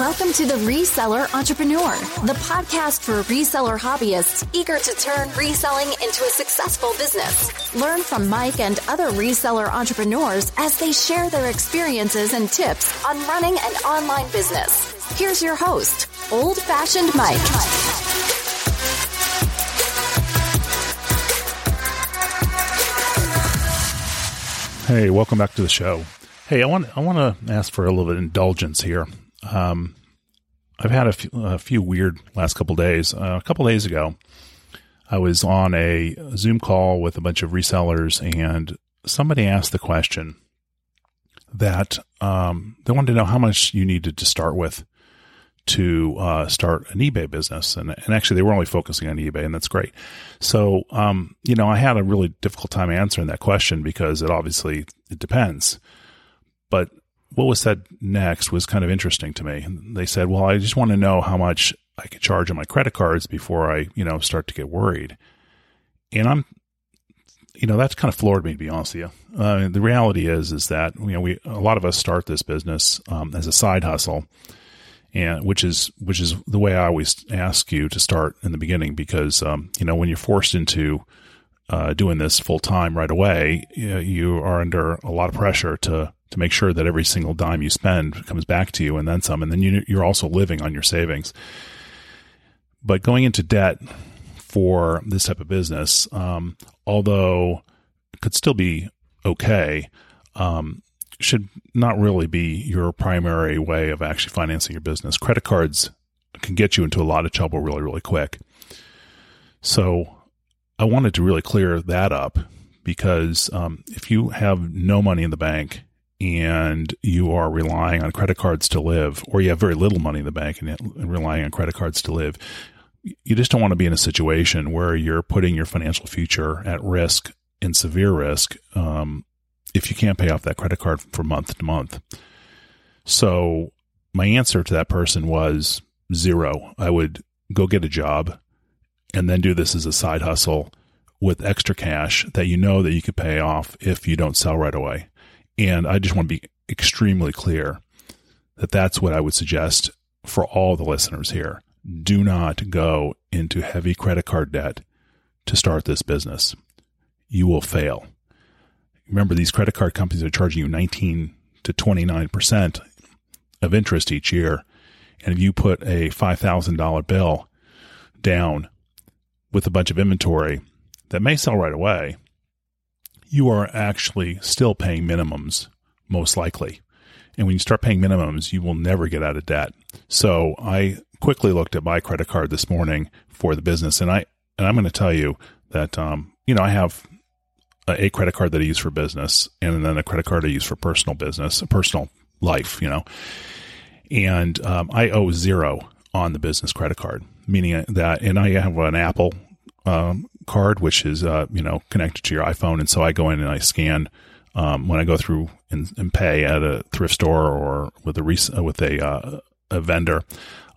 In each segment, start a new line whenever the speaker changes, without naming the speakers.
Welcome to the Reseller Entrepreneur, the podcast for reseller hobbyists eager to turn reselling into a successful business. Learn from Mike and other reseller entrepreneurs as they share their experiences and tips on running an online business. Here's your host, Old Fashioned Mike.
Hey, welcome back to the show. Hey, I want I want to ask for a little bit of indulgence here. Um, I've had a few, few weird last couple days. Uh, a couple days ago, I was on a Zoom call with a bunch of resellers, and somebody asked the question that um, they wanted to know how much you needed to start with to uh, start an eBay business, and and actually they were only focusing on eBay, and that's great. So, um, you know, I had a really difficult time answering that question because it obviously it depends. But what was said next was kind of interesting to me. They said, "Well, I just want to know how much I could charge on my credit cards before I, you know, start to get worried." And I'm, you know, that's kind of floored me to be honest with you. Uh, the reality is, is that you know, we a lot of us start this business um, as a side hustle, and which is which is the way I always ask you to start in the beginning because um, you know when you're forced into uh, doing this full time right away, you, you are under a lot of pressure to to make sure that every single dime you spend comes back to you and then some. And then you, you're also living on your savings. But going into debt for this type of business, um, although could still be okay, um, should not really be your primary way of actually financing your business. Credit cards can get you into a lot of trouble really, really quick. So I wanted to really clear that up because um, if you have no money in the bank and you are relying on credit cards to live, or you have very little money in the bank and relying on credit cards to live, you just don't want to be in a situation where you're putting your financial future at risk and severe risk um, if you can't pay off that credit card from month to month. So my answer to that person was zero. I would go get a job and then do this as a side hustle with extra cash that you know that you could pay off if you don't sell right away. And I just want to be extremely clear that that's what I would suggest for all the listeners here. Do not go into heavy credit card debt to start this business. You will fail. Remember, these credit card companies are charging you 19 to 29% of interest each year. And if you put a $5,000 bill down with a bunch of inventory that may sell right away, you are actually still paying minimums, most likely. And when you start paying minimums, you will never get out of debt. So I quickly looked at my credit card this morning for the business, and I and I'm going to tell you that um, you know I have a, credit card that I use for business, and then a credit card I use for personal business, a personal life, you know. And um, I owe zero on the business credit card, meaning that, and I have an Apple um, card, which is uh, you know connected to your iPhone, and so I go in and I scan um, when I go through and, and, pay at a thrift store or with a res- uh, with a uh, a vendor.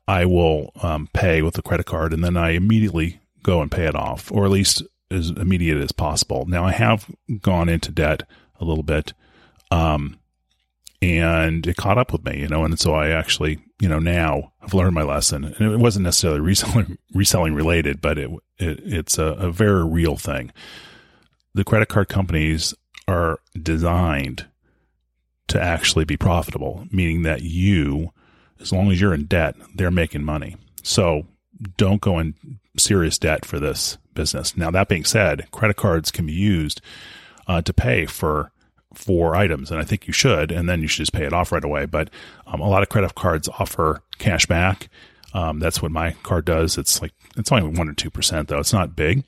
I will um, pay with a credit card, and then I immediately go and pay it off, or at least as immediate as possible. Now I have gone into debt a little bit, um, and it caught up with me, you know, and so I actually, you know, now I've learned my lesson, and it wasn't necessarily reselling reselling related, but it, it it's a, a very real thing. The credit card companies are designed to actually be profitable, meaning that you, as long as you're in debt, they're making money. So don't go in serious debt for this business. Now, that being said, credit cards can be used uh, to pay for for items, and I think you should, and then you should just pay it off right away. But um, a lot of credit cards offer cash back. Um, that's what my card does. It's like it's only one or two percent though. It's not big,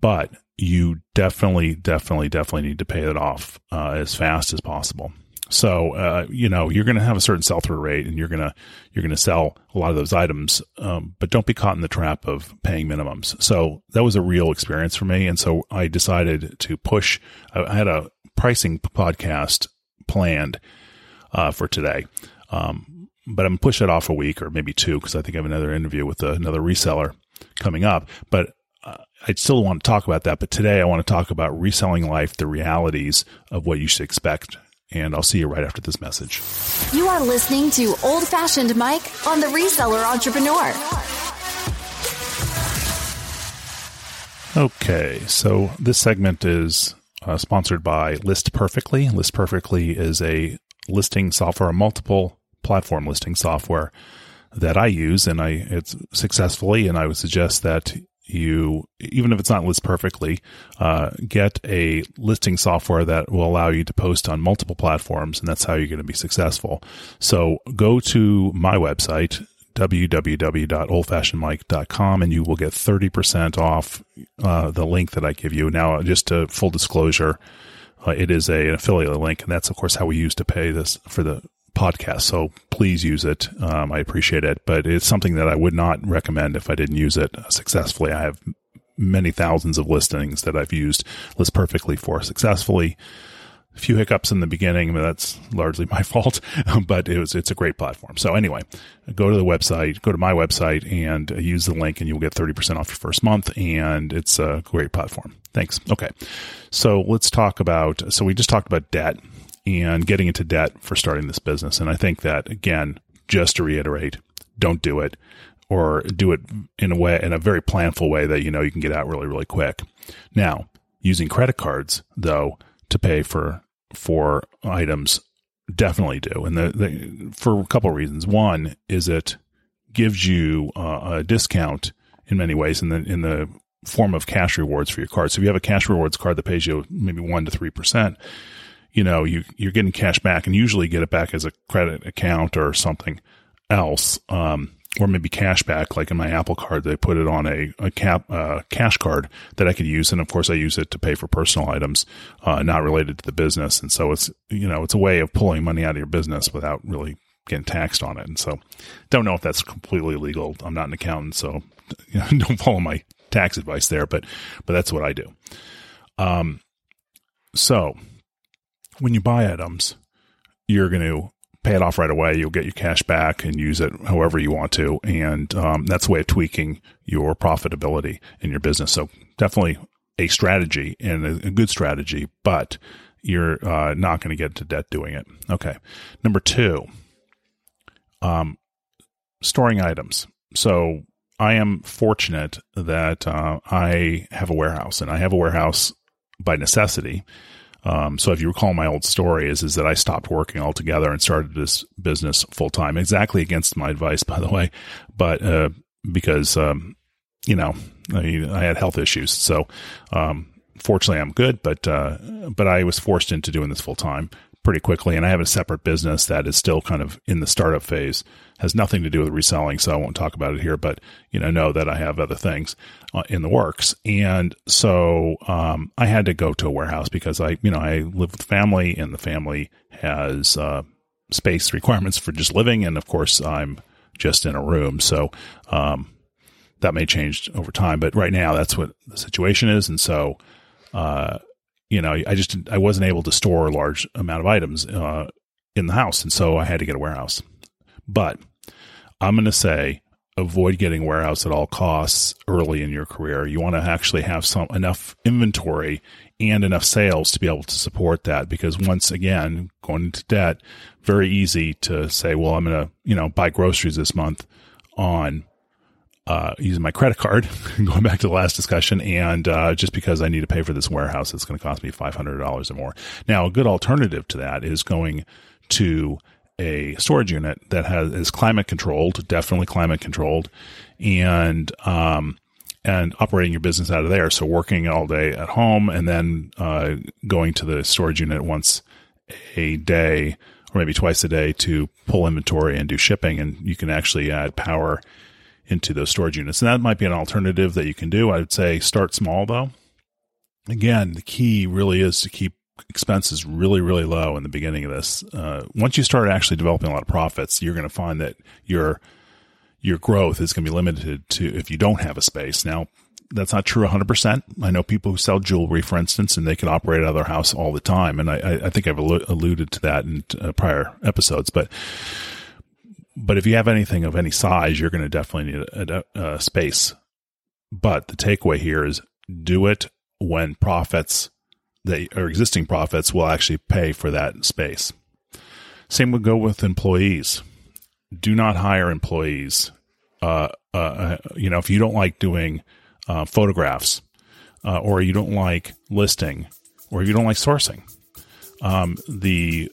but you definitely, definitely, definitely need to pay it off uh, as fast as possible. So uh, you know you're going to have a certain sell through rate, and you're gonna you're gonna sell a lot of those items, um, but don't be caught in the trap of paying minimums. So that was a real experience for me, and so I decided to push. I had a pricing podcast planned uh, for today. Um, but I'm push it off a week or maybe two because I think I have another interview with another reseller coming up. But uh, I still want to talk about that. But today I want to talk about reselling life, the realities of what you should expect and I'll see you right after this message.
You are listening to Old Fashioned Mike on the Reseller Entrepreneur.
Okay, so this segment is uh, sponsored by List Perfectly. List Perfectly is a listing software, a multiple platform listing software that I use, and I it's successfully. And I would suggest that you, even if it's not list perfectly, uh, get a listing software that will allow you to post on multiple platforms, and that's how you're going to be successful. So go to my website www.oldfashionedmike.com and you will get 30% off uh, the link that I give you. Now, just to full disclosure, uh, it is a, an affiliate link, and that's, of course, how we use to pay this for the podcast. So please use it. Um, I appreciate it, but it's something that I would not recommend if I didn't use it successfully. I have many thousands of listings that I've used List Perfectly for successfully. A few hiccups in the beginning, but that's largely my fault. but it was it's a great platform. So anyway, go to the website, go to my website, and use the link, and you'll get thirty percent off your first month. And it's a great platform. Thanks. Okay, so let's talk about. So we just talked about debt and getting into debt for starting this business. And I think that again, just to reiterate, don't do it or do it in a way, in a very planful way that you know you can get out really, really quick. Now, using credit cards though to pay for for items definitely do, and the, the for a couple of reasons. One is it gives you uh, a discount in many ways in the in the form of cash rewards for your card. So if you have a cash rewards card that pays you maybe one to three percent, you know, you, you're getting cash back and usually get it back as a credit account or something else. Um, or maybe cash back, like in my Apple card, they put it on a, a cap, uh, cash card that I could use. And of course I use it to pay for personal items, uh, not related to the business. And so it's, you know, it's a way of pulling money out of your business without really getting taxed on it. And so don't know if that's completely legal. I'm not an accountant, so you know, don't follow my tax advice there, but, but that's what I do. Um, so when you buy items, you're going to pay it off right away. You'll get your cash back and use it however you want to. And um, that's a way of tweaking your profitability in your business. So definitely a strategy and a, a good strategy, but you're uh, not going to get into debt doing it. Okay. Number two, um, storing items. So I am fortunate that uh, I have a warehouse and I have a warehouse by necessity um, so if you recall my old story is, is that I stopped working altogether and started this business full time, exactly against my advice, by the way, but, uh, because, um, you know, I, I, had health issues. So, um, fortunately I'm good, but, uh, but I was forced into doing this full time pretty quickly. And I have a separate business that is still kind of in the startup phase, has nothing to do with reselling. So I won't talk about it here, but you know, know that I have other things uh, in the works. And so, um, I had to go to a warehouse because I, you know, I live with family and the family has, uh, space requirements for just living. And of course I'm just in a room. So, um, that may change over time, but right now that's what the situation is. And so, uh, you know, I just I wasn't able to store a large amount of items uh, in the house, and so I had to get a warehouse. But I'm going to say avoid getting warehouse at all costs early in your career. You want to actually have some enough inventory and enough sales to be able to support that because once again, going into debt, very easy to say, well, I'm going to, you know, buy groceries this month on uh, using my credit card, going back to the last discussion, and uh, just because I need to pay for this warehouse, it's going to cost me five hundred dollars or more. Now, a good alternative to that is going to a storage unit that has is climate controlled, definitely climate controlled, and um, and operating your business out of there. So working all day at home and then uh, going to the storage unit once a day or maybe twice a day to pull inventory and do shipping, and you can actually add power into those storage units. And that might be an alternative that you can do. I would say start small though. Again, the key really is to keep expenses really, really low in the beginning of this. Uh, once you start actually developing a lot of profits, you're going to find that your your growth is going to be limited to if you don't have a space. Now, that's not true 100%. I know people who sell jewelry, for instance, and they can operate out of their house all the time. And I, I think I've alluded to that in uh, prior episodes. But but if you have anything of any size, you're going to definitely need a, a, a space. But the takeaway here is do it when profits that or existing profits will actually pay for that space. Same would go with employees. Do not hire employees. Uh, uh, you know, if you don't like doing uh, photographs, uh, or you don't like listing, or you don't like sourcing, um, the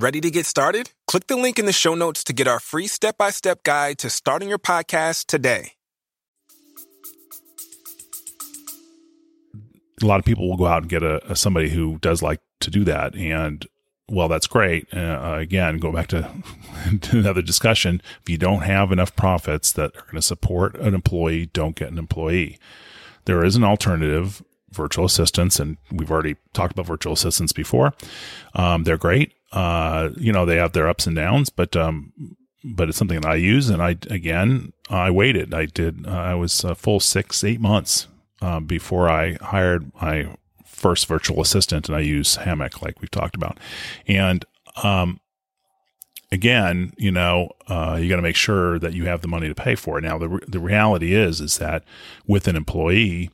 Ready to get started? Click the link in the show notes to get our free step by step guide to starting your podcast today.
A lot of people will go out and get a, a somebody who does like to do that, and well, that's great. Uh, again, go back to, to, another discussion. If you don't have enough profits that are going to support an employee, don't get an employee. There is an alternative, virtual assistants, and we've already talked about virtual assistants before. Um, they're great. Uh, you know, they have their ups and downs, but um, but it's something that I use. And I again, I waited. I did. Uh, I was a full six, eight months uh, before I hired my first virtual assistant, and I use Hammoq, like we've talked about. And um, again, you know, uh, you got to make sure that you have the money to pay for it. Now, the re- the reality is is that with an employee,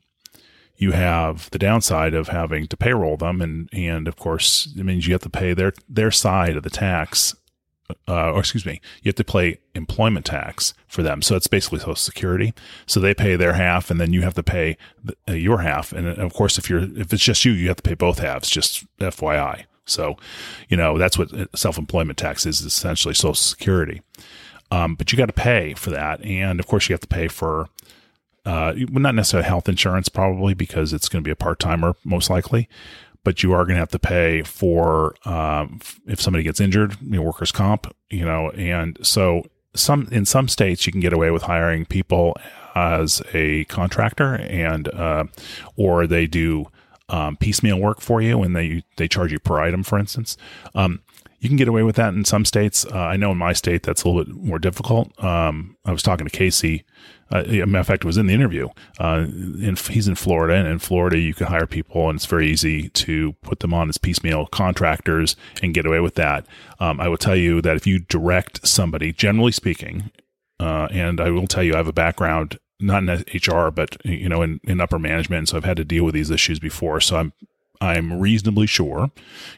you have the downside of having to payroll them, and and of course, it means you have to pay their their side of the tax. Uh, or excuse me, you have to pay employment tax for them. So it's basically Social Security. So they pay their half, and then you have to pay the, uh, your half. And of course, if you're if it's just you, you have to pay both halves. Just FYI. So, you know that's what self employment tax is essentially Social Security. Um, but you got to pay for that, and of course, you have to pay for uh, not necessarily health insurance, probably because it's going to be a part timer, most likely. But you are going to have to pay for um, if somebody gets injured, you know, workers' comp, you know, and so some in some states you can get away with hiring people as a contractor, and uh, or they do um, piecemeal work for you, and they they charge you per item, for instance. Um, you can get away with that in some states. Uh, I know in my state that's a little bit more difficult. Um, I was talking to Casey uh, matter of fact, it was in the interview. Uh, in, he's in Florida, and in Florida, you can hire people, and it's very easy to put them on as piecemeal contractors and get away with that. Um, I will tell you that if you direct somebody, generally speaking, uh, and I will tell you, I have a background not in HR, but you know, in, in upper management, so I've had to deal with these issues before. So I'm I'm reasonably sure,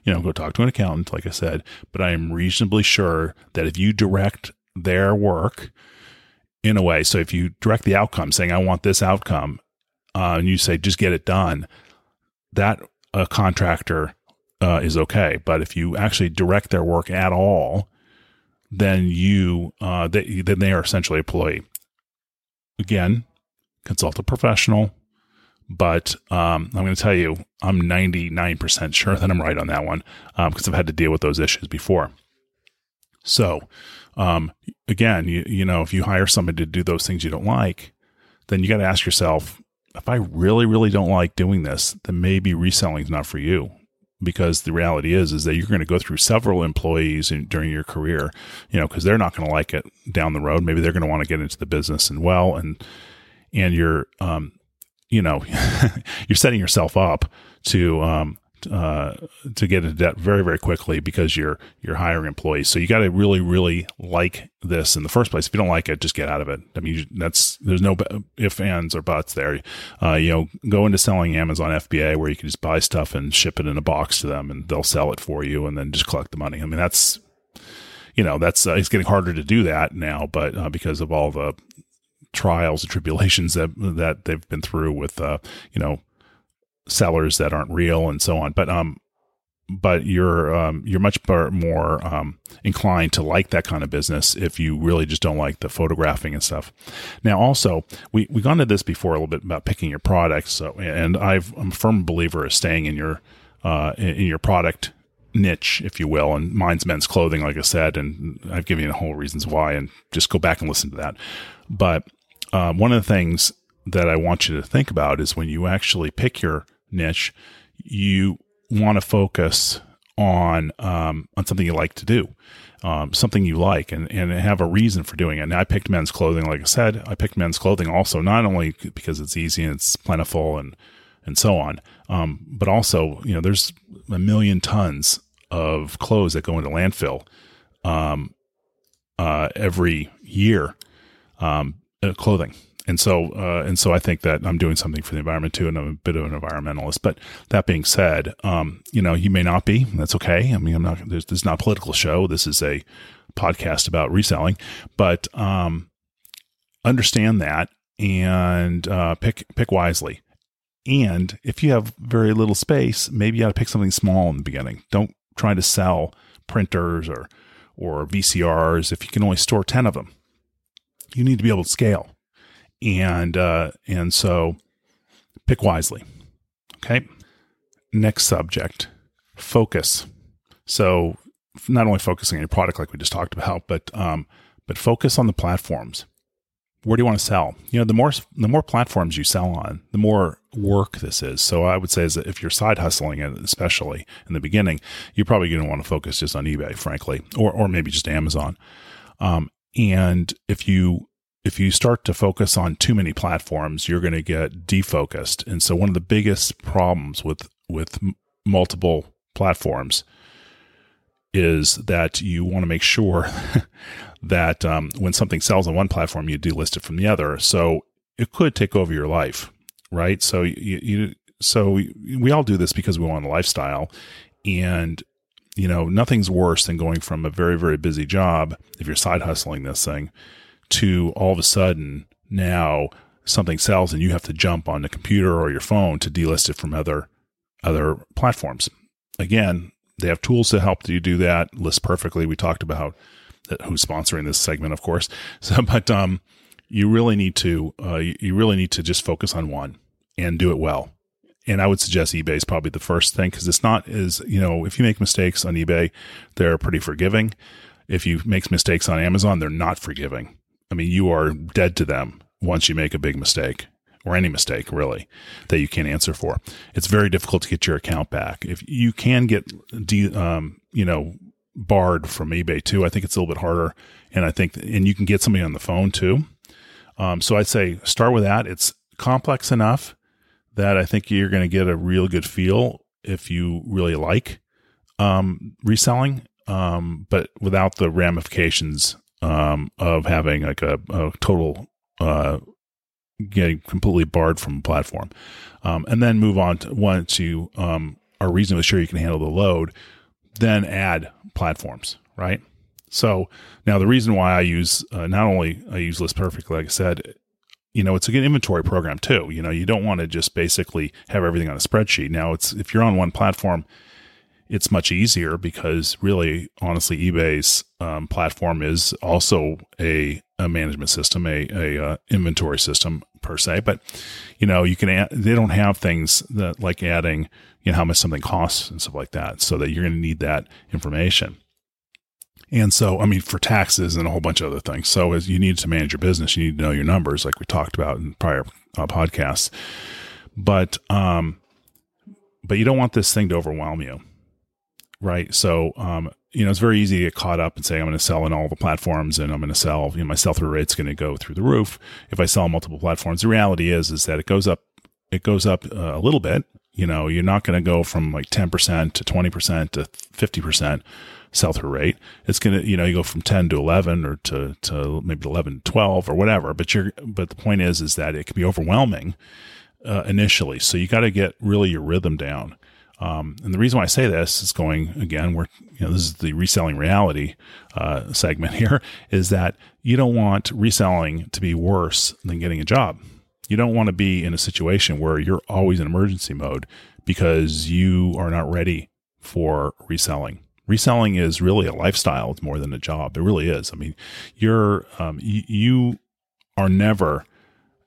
you know, go talk to an accountant, like I said, but I am reasonably sure that if you direct their work in a way. So if you direct the outcome saying, I want this outcome, uh, and you say, just get it done, that a contractor uh, is okay. But if you actually direct their work at all, then you, uh, they, then they are essentially employee. Again, consult a professional. But um, I'm going to tell you, I'm 99% sure that I'm right on that one because um, I've had to deal with those issues before. So, um, again, you, you know, if you hire somebody to do those things you don't like, then you got to ask yourself, if I really, really don't like doing this, then maybe reselling is not for you. Because the reality is, is that you're going to go through several employees in, during your career, you know, because they're not going to like it down the road. Maybe they're going to want to get into the business and well, and and you're, um, you know, you're setting yourself up to um, uh, to get into debt very very quickly because you're you're hiring employees. So you got to really really like this in the first place. If you don't like it, just get out of it. I mean, that's there's no if ands or buts there. Uh, you know, go into selling Amazon FBA where you can just buy stuff and ship it in a box to them, and they'll sell it for you, and then just collect the money. I mean, that's you know that's uh, it's getting harder to do that now, but uh, because of all the trials and tribulations that that they've been through with uh, you know sellers that aren't real and so on. But um, but you're um, you're much more um, inclined to like that kind of business if you really just don't like the photographing and stuff. Now, also we we've gone to this before a little bit about picking your products. So, and I've, I'm a firm believer of staying in your uh, in your product niche, if you will. And mine's men's clothing, like I said, and I've given you the whole reasons why. And just go back and listen to that. But um, one of the things that I want you to think about is when you actually pick your niche, you want to focus on um, on something you like to do, um, something you like, and and have a reason for doing it. And I picked men's clothing, like I said. I picked men's clothing also not only because it's easy and it's plentiful and and so on, um, but also you know there's a million tons of clothes that go into landfill um, uh, every year, um, uh, clothing and so uh, and so I think that I'm doing something for the environment too, and I'm a bit of an environmentalist. But that being said, um, you know, you may not be. That's okay. I mean, I'm not. This, this is not a political show. This is a podcast about reselling. But um, understand that and uh, pick pick wisely. And if you have very little space, maybe you got to pick something small in the beginning. Don't try to sell printers or or VCRs if you can only store ten of them. You need to be able to scale and uh, and so pick wisely. Okay. Next subject, focus. So not only focusing on your product like we just talked about, but um, but focus on the platforms. Where do you want to sell? You know, the more the more platforms you sell on, the more work this is. So I would say is that if you're side hustling it, especially in the beginning, you're probably going to want to focus just on eBay, frankly, or or maybe just Amazon. Um, and if you if you start to focus on too many platforms, you're going to get defocused. And so one of the biggest problems with with m- multiple platforms is that you want to make sure that um, when something sells on one platform, you delist it from the other. So it could take over your life, right? So you, you so we, we all do this because we want a lifestyle, and you know nothing's worse than going from a very very busy job if you're side hustling this thing to all of a sudden now something sells and you have to jump on the computer or your phone to delist it from other other platforms. Again, they have tools to help you do that. List perfectly. We talked about who's sponsoring this segment, of course. So, but um, you really need to uh, you really need to just focus on one and do it well. And I would suggest eBay is probably the first thing because it's not as you know if you make mistakes on eBay, they're pretty forgiving. If you make mistakes on Amazon, they're not forgiving. I mean, you are dead to them once you make a big mistake or any mistake really that you can't answer for. It's very difficult to get your account back. If you can get, de- um, you know, barred from eBay too, I think it's a little bit harder. And I think, and you can get somebody on the phone too. Um, so I'd say start with that. It's complex enough that I think you're going to get a real good feel if you really like um, reselling, um, but without the ramifications um, of having like a, a total uh, getting completely barred from platform, um, and then move on to once you um, are reasonably sure you can handle the load, then add platforms, right? So now the reason why I use uh, not only I use List Perfect, like I said, you know, it's a good inventory program too. You know, you don't want to just basically have everything on a spreadsheet. Now, it's if you're on one platform it's much easier because really, honestly, eBay's um, platform is also a, a management system, a, a uh, inventory system per se. But you know, you can add, they don't have things that like adding you know how much something costs and stuff like that, so that you're going to need that information. And so, I mean, for taxes and a whole bunch of other things. So, as you need to manage your business, you need to know your numbers, like we talked about in prior uh, podcasts. But, um, but you don't want this thing to overwhelm you right? So, um, you know, it's very easy to get caught up and say, I'm going to sell in all the platforms and I'm going to sell, you know, my sell through rate's going to go through the roof if I sell multiple platforms. The reality is, is that it goes up, it goes up uh, a little bit. You know, you're not going to go from like 10% to 20% to 50% sell through rate. It's going to, you know, you go from 10 to 11 or to, to maybe 11 to 12 or whatever. But you're, but the point is, is that it can be overwhelming uh, initially. So you got to get really your rhythm down. Um, and the reason why I say this is going again, we're you know this is the reselling reality uh, segment here is that you don't want reselling to be worse than getting a job. You don't want to be in a situation where you're always in emergency mode because you are not ready for reselling. Reselling is really a lifestyle it's more than a job. It really is. I mean, you're um, y- you are never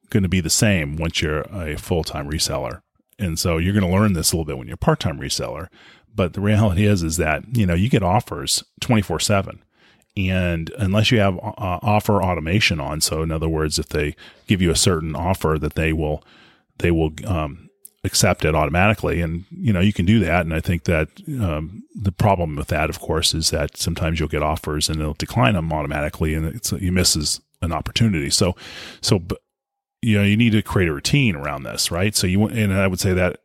going to be the same once you're a full time reseller and so you're going to learn this a little bit when you're a part-time reseller. But the reality is, is that, you know, you get offers 24 seven And unless you have uh, offer automation on, so in other words, if they give you a certain offer that they will, they will um, accept it automatically. And, you know, you can do that. And I think that um, the problem with that, of course, is that sometimes you'll get offers and they'll decline them automatically and it's, you misses an opportunity. So, so, you know, you need to create a routine around this, right? So you, and I would say that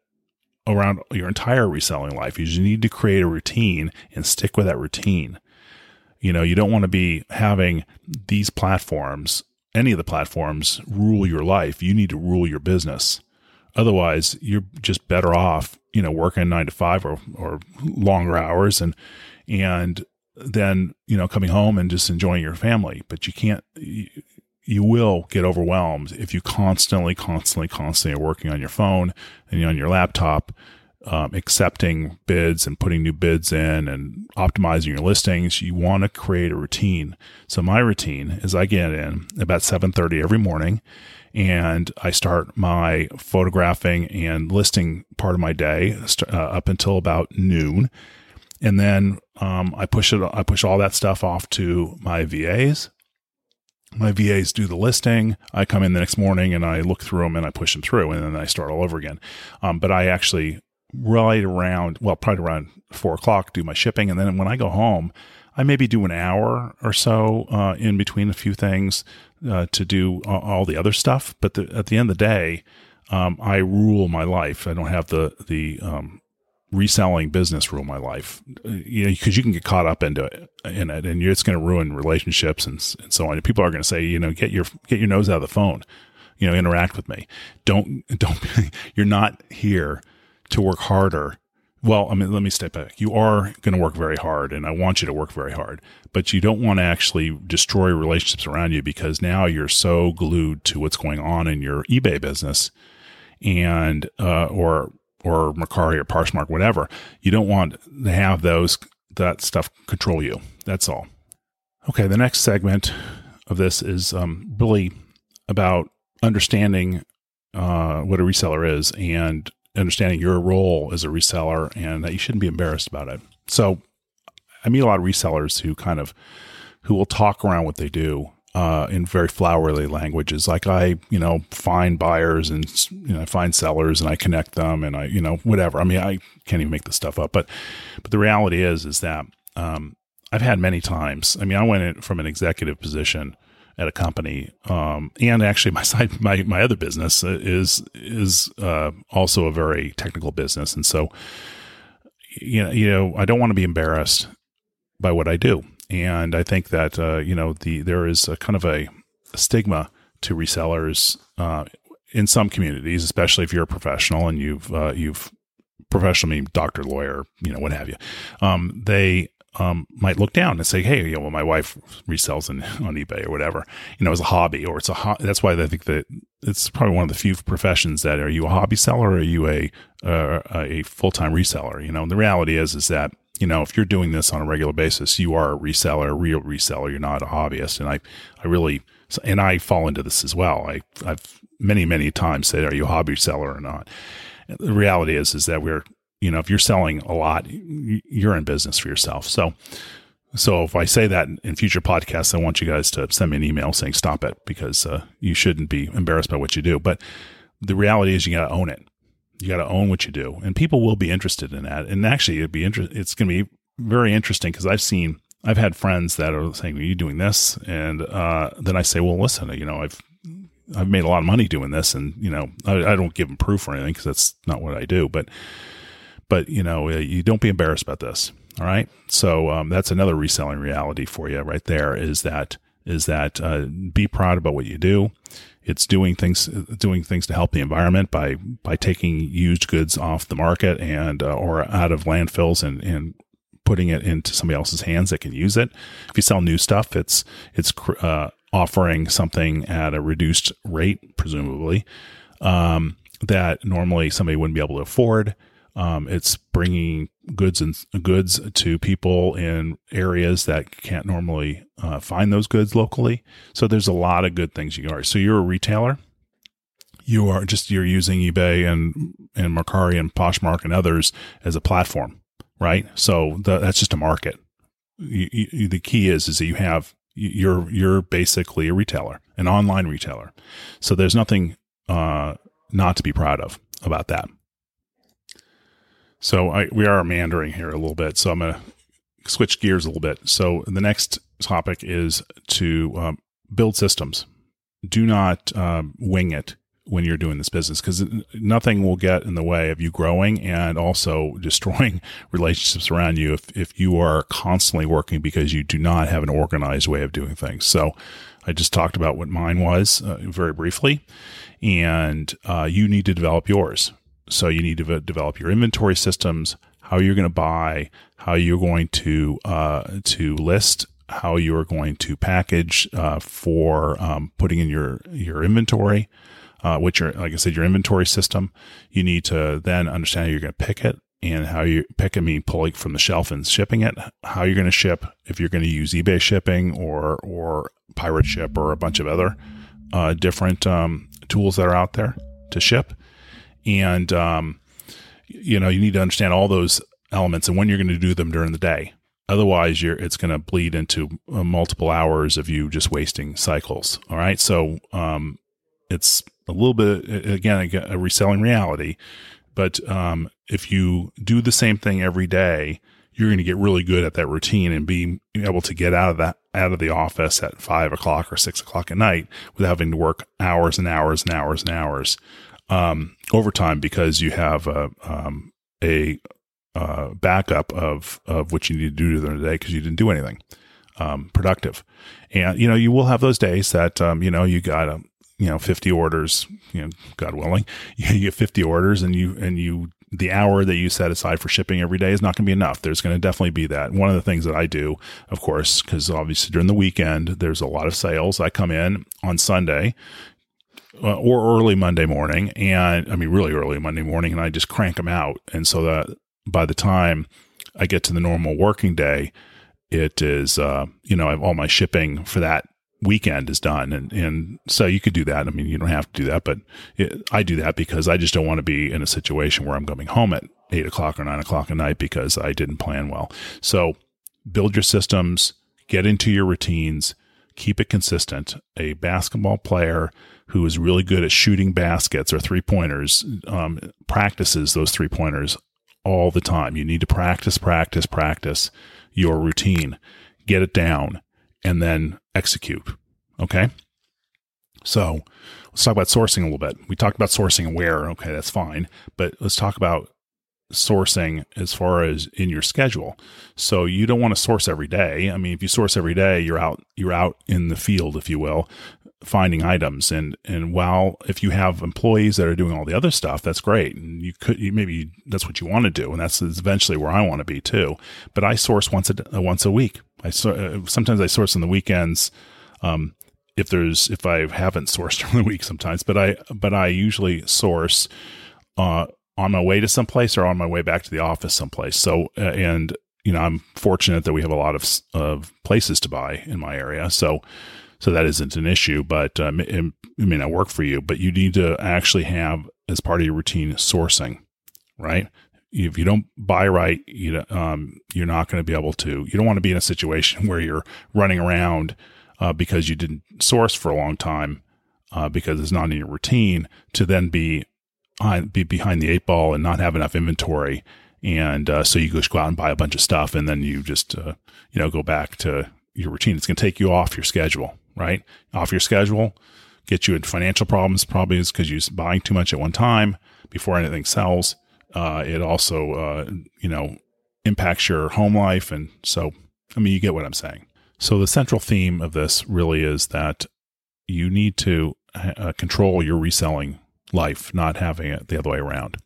around your entire reselling life, is you need to create a routine and stick with that routine. You know, you don't want to be having these platforms, any of the platforms rule your life. You need to rule your business Otherwise, you're just better off, you know, working nine to five or, or longer hours and, and then, you know, coming home and just enjoying your family. But you can't, you, will get overwhelmed if you constantly, constantly, constantly are working on your phone and on your laptop, um, accepting bids and putting new bids in and optimizing your listings. You want to create a routine. So my routine is I get in about 7:30 every morning and I start my photographing and listing part of my day uh, up until about noon, and then um, I push it. I push all that stuff off to my VAs. My VAs do the listing. I come in the next morning and I look through them and I push them through, and then I start all over again. Um, but I actually right around well, probably around four o'clock, do my shipping, and then when I go home. I maybe do an hour or so uh, in between a few things uh, to do all the other stuff. But the, at the end of the day, um, I rule my life. I don't have the the um, reselling business rule my life. Uh, you know, because you can get caught up into it, in it, and it's going to ruin relationships and and so on. And people are going to say, you know, get your get your nose out of the phone. You know, interact with me. Don't don't. you're not here to work harder well, I mean, let me step back. You are going to work very hard, and I want you to work very hard, but you don't want to actually destroy relationships around you because now you're so glued to what's going on in your eBay business, and uh, or or Mercari or Poshmark, whatever. You don't want to have those that stuff control you. That's all. Okay, the next segment of this is um, really about understanding uh, what a reseller is and understanding your role as a reseller and that you shouldn't be embarrassed about it. So I meet a lot of resellers who kind of who will talk around what they do uh, in very flowery languages. Like I, you know, find buyers and you know, find sellers and I connect them and I, you know, whatever. I mean, I can't even make this stuff up. But but the reality is, is that um, I've had many times. I mean, I went from an executive position at a company. Um, and actually, my side, my my other business is is uh, also a very technical business, and so you know, you know, I don't want to be embarrassed by what I do, and I think that uh, you know the there is a kind of a, a stigma to resellers uh, in some communities, especially if you're a professional and you've uh, you've professional mean doctor, lawyer, you know, what have you. Um, they um, might look down and say, "Hey, you know, well, my wife resells in, on eBay or whatever, you know, as a hobby, or it's a ho-. that's why I think that it's probably one of the few professions that are you a hobby seller or are you a uh, a full time reseller? You know, and the reality is is that you know if you're doing this on a regular basis, you are a reseller, a real reseller. You're not a hobbyist, and I I really and I fall into this as well. I I've many many times said, "Are you a hobby seller or not?" The reality is is that we're you know, if you're selling a lot, you're in business for yourself. So, so if I say that in future podcasts, I want you guys to send me an email saying stop it because uh, you shouldn't be embarrassed by what you do. But the reality is, you got to own it. You got to own what you do, and people will be interested in that. And actually, it'd be inter- It's going to be very interesting because I've seen, I've had friends that are saying, "Are you doing this?" And uh, then I say, "Well, listen, you know, I've I've made a lot of money doing this, and you know, I, I don't give them proof or anything because that's not what I do, but." but you know, uh, you don't be embarrassed about this. All right. So um, that's another reselling reality for you right there is that is that uh, be proud about what you do. It's doing things doing things to help the environment by by taking used goods off the market and uh, or out of landfills and and putting it into somebody else's hands that can use it. If you sell new stuff, it's it's uh, offering something at a reduced rate, presumably, um, that normally somebody wouldn't be able to afford. Um, it's bringing goods and goods to people in areas that can't normally uh, find those goods locally. So there's a lot of good things you are. So you're a retailer. You are just you're using eBay and and Mercari and Poshmark and others as a platform, right? So the, that's just a market. you, you, the key is is that you have you're you're basically a retailer, an online retailer. So there's nothing uh, not to be proud of about that. So I, we are meandering here a little bit. So I'm going to switch gears a little bit. So the next topic is to um, build systems. Do not um, wing it when you're doing this business because nothing will get in the way of you growing and also destroying relationships around you if, if you are constantly working because you do not have an organized way of doing things. So I just talked about what mine was uh, very briefly, and uh, you need to develop yours. So you need to develop your inventory systems, how you're going to buy, how you're going to uh, to list how you are going to package uh, for um, putting in your your inventory, uh, which are like I said, your inventory system. You need to then understand how you're going to pick it and how you pick it mean pulling from the shelf and shipping it. How you're going to ship if you're going to use eBay shipping or or Pirate Ship or a bunch of other uh, different um, tools that are out there to ship, and um, you know you need to understand all those elements and when you're going to do them during the day. Otherwise, you're it's going to bleed into uh, multiple hours of you just wasting cycles. All right, so um, it's a little bit again a reselling reality but um, if you do the same thing every day you're going to get really good at that routine and being able to get out of that out of the office at five o'clock or six o'clock at night without having to work hours and hours and hours and hours um, overtime because you have a um, a uh, backup of of what you need to do during the day because you didn't do anything um, productive. And you know you will have those days that um, you know you got a you know 50 orders you know god willing you get 50 orders and you and you the hour that you set aside for shipping every day is not going to be enough. There's going to definitely be that. One of the things that i do of course because obviously during the weekend there's a lot of sales. I come in on sunday uh, or early monday morning and i mean really early monday morning and i just crank them out and so that by the time i get to the normal working day it is uh, you know i have all my shipping for that weekend is done. And, and so you could do that. I mean, you don't have to do that, but it, I do that because I just don't want to be in a situation where I'm coming home at eight o'clock or nine o'clock at night because I didn't plan well. So build your systems, get into your routines, keep it consistent. A basketball player who is really good at shooting baskets or three pointers um, practices those three pointers all the time. You need to practice, practice, practice your routine. Get it down and then execute. Okay. So let's talk about sourcing a little bit. We talked about sourcing where. Okay, that's fine. But let's talk about sourcing as far as in your schedule. So you don't want to source every day. I mean, if you source every day, you're out you're out in the field, if you will, finding items. And and while if you have employees that are doing all the other stuff, that's great. And you could you, maybe that's what you want to do, and that's eventually where I want to be too. But I source once a once a week. I uh, sometimes I source on the weekends. Um, if there's if I haven't sourced during the week sometimes, but I but I usually source uh, on my way to someplace or on my way back to the office someplace. So uh, and you know I'm fortunate that we have a lot of of places to buy in my area. So so that isn't an issue, but um, it, it may not work for you. But you need to actually have as part of your routine sourcing, right? if you don't buy right, you um, you're not going to be able to. You don't want to be in a situation where you're running around uh, because you didn't source for a long time uh, because it's not in your routine to then be be behind the eight ball and not have enough inventory, and uh, so you just go out and buy a bunch of stuff, and then you just uh, you know go back to your routine. It's going to take you off your schedule, right? Off your schedule, get you in financial problems. Probably is because you're buying too much at one time before anything sells uh, it also, uh, you know, impacts your home life. And so, I mean, you get what I'm saying. So the central theme of this really is that you need to uh, control your reselling life, not having it the other way around.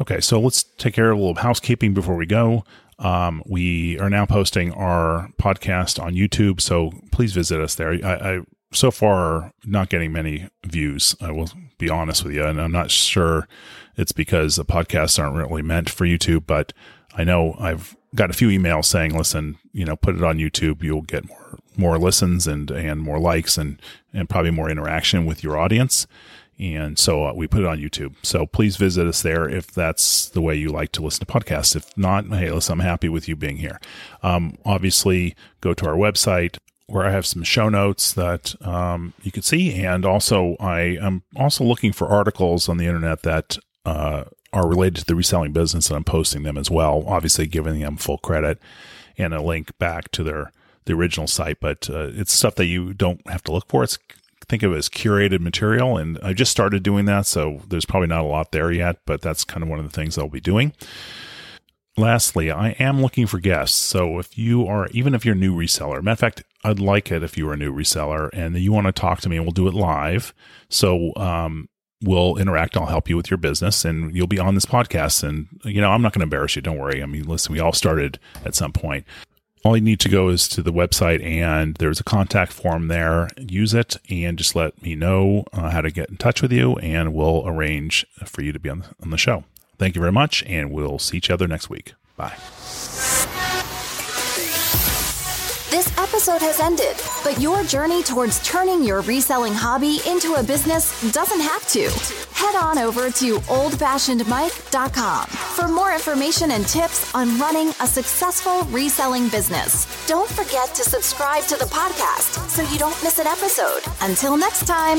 Okay, so let's take care of a little housekeeping before we go. Um, we are now posting our podcast on YouTube, so please visit us there. I, I so far not getting many views. I will be honest with you, and I'm not sure it's because the podcasts aren't really meant for YouTube, but I know I've got a few emails saying, listen, you know, put it on YouTube. You'll get more, more listens and, and more likes and, and probably more interaction with your audience. And so uh, we put it on YouTube. So please visit us there if that's the way you like to listen to podcasts. If not, hey, listen, I'm happy with you being here. Um, obviously, go to our website where I have some show notes that um, you can see. And also, I am also looking for articles on the internet that uh, are related to the reselling business, and I'm posting them as well. Obviously, giving them full credit and a link back to their the original site. But uh, it's stuff that you don't have to look for. It's think of it as curated material. And I just started doing that. So there's probably not a lot there yet, but that's kind of one of the things I'll be doing. Lastly, I am looking for guests. So if you are, even if you're a new reseller, matter of fact, I'd like it if you were a new reseller and you want to talk to me and we'll do it live. So, um, we'll interact. I'll help you with your business and you'll be on this podcast. And, you know, I'm not going to embarrass you. Don't worry. I mean, listen, we all started at some point all you need to go is to the website and there's a contact form there. Use it and just let me know uh, how to get in touch with you, and we'll arrange for you to be on, on the show. Thank you very much, and we'll see each other next week. Bye.
Episode has ended, but your journey towards turning your reselling hobby into a business doesn't have to. Head on over to oldfashionedmike.com for more information and tips on running a successful reselling business. Don't forget to subscribe to the podcast so you don't miss an episode. Until next time.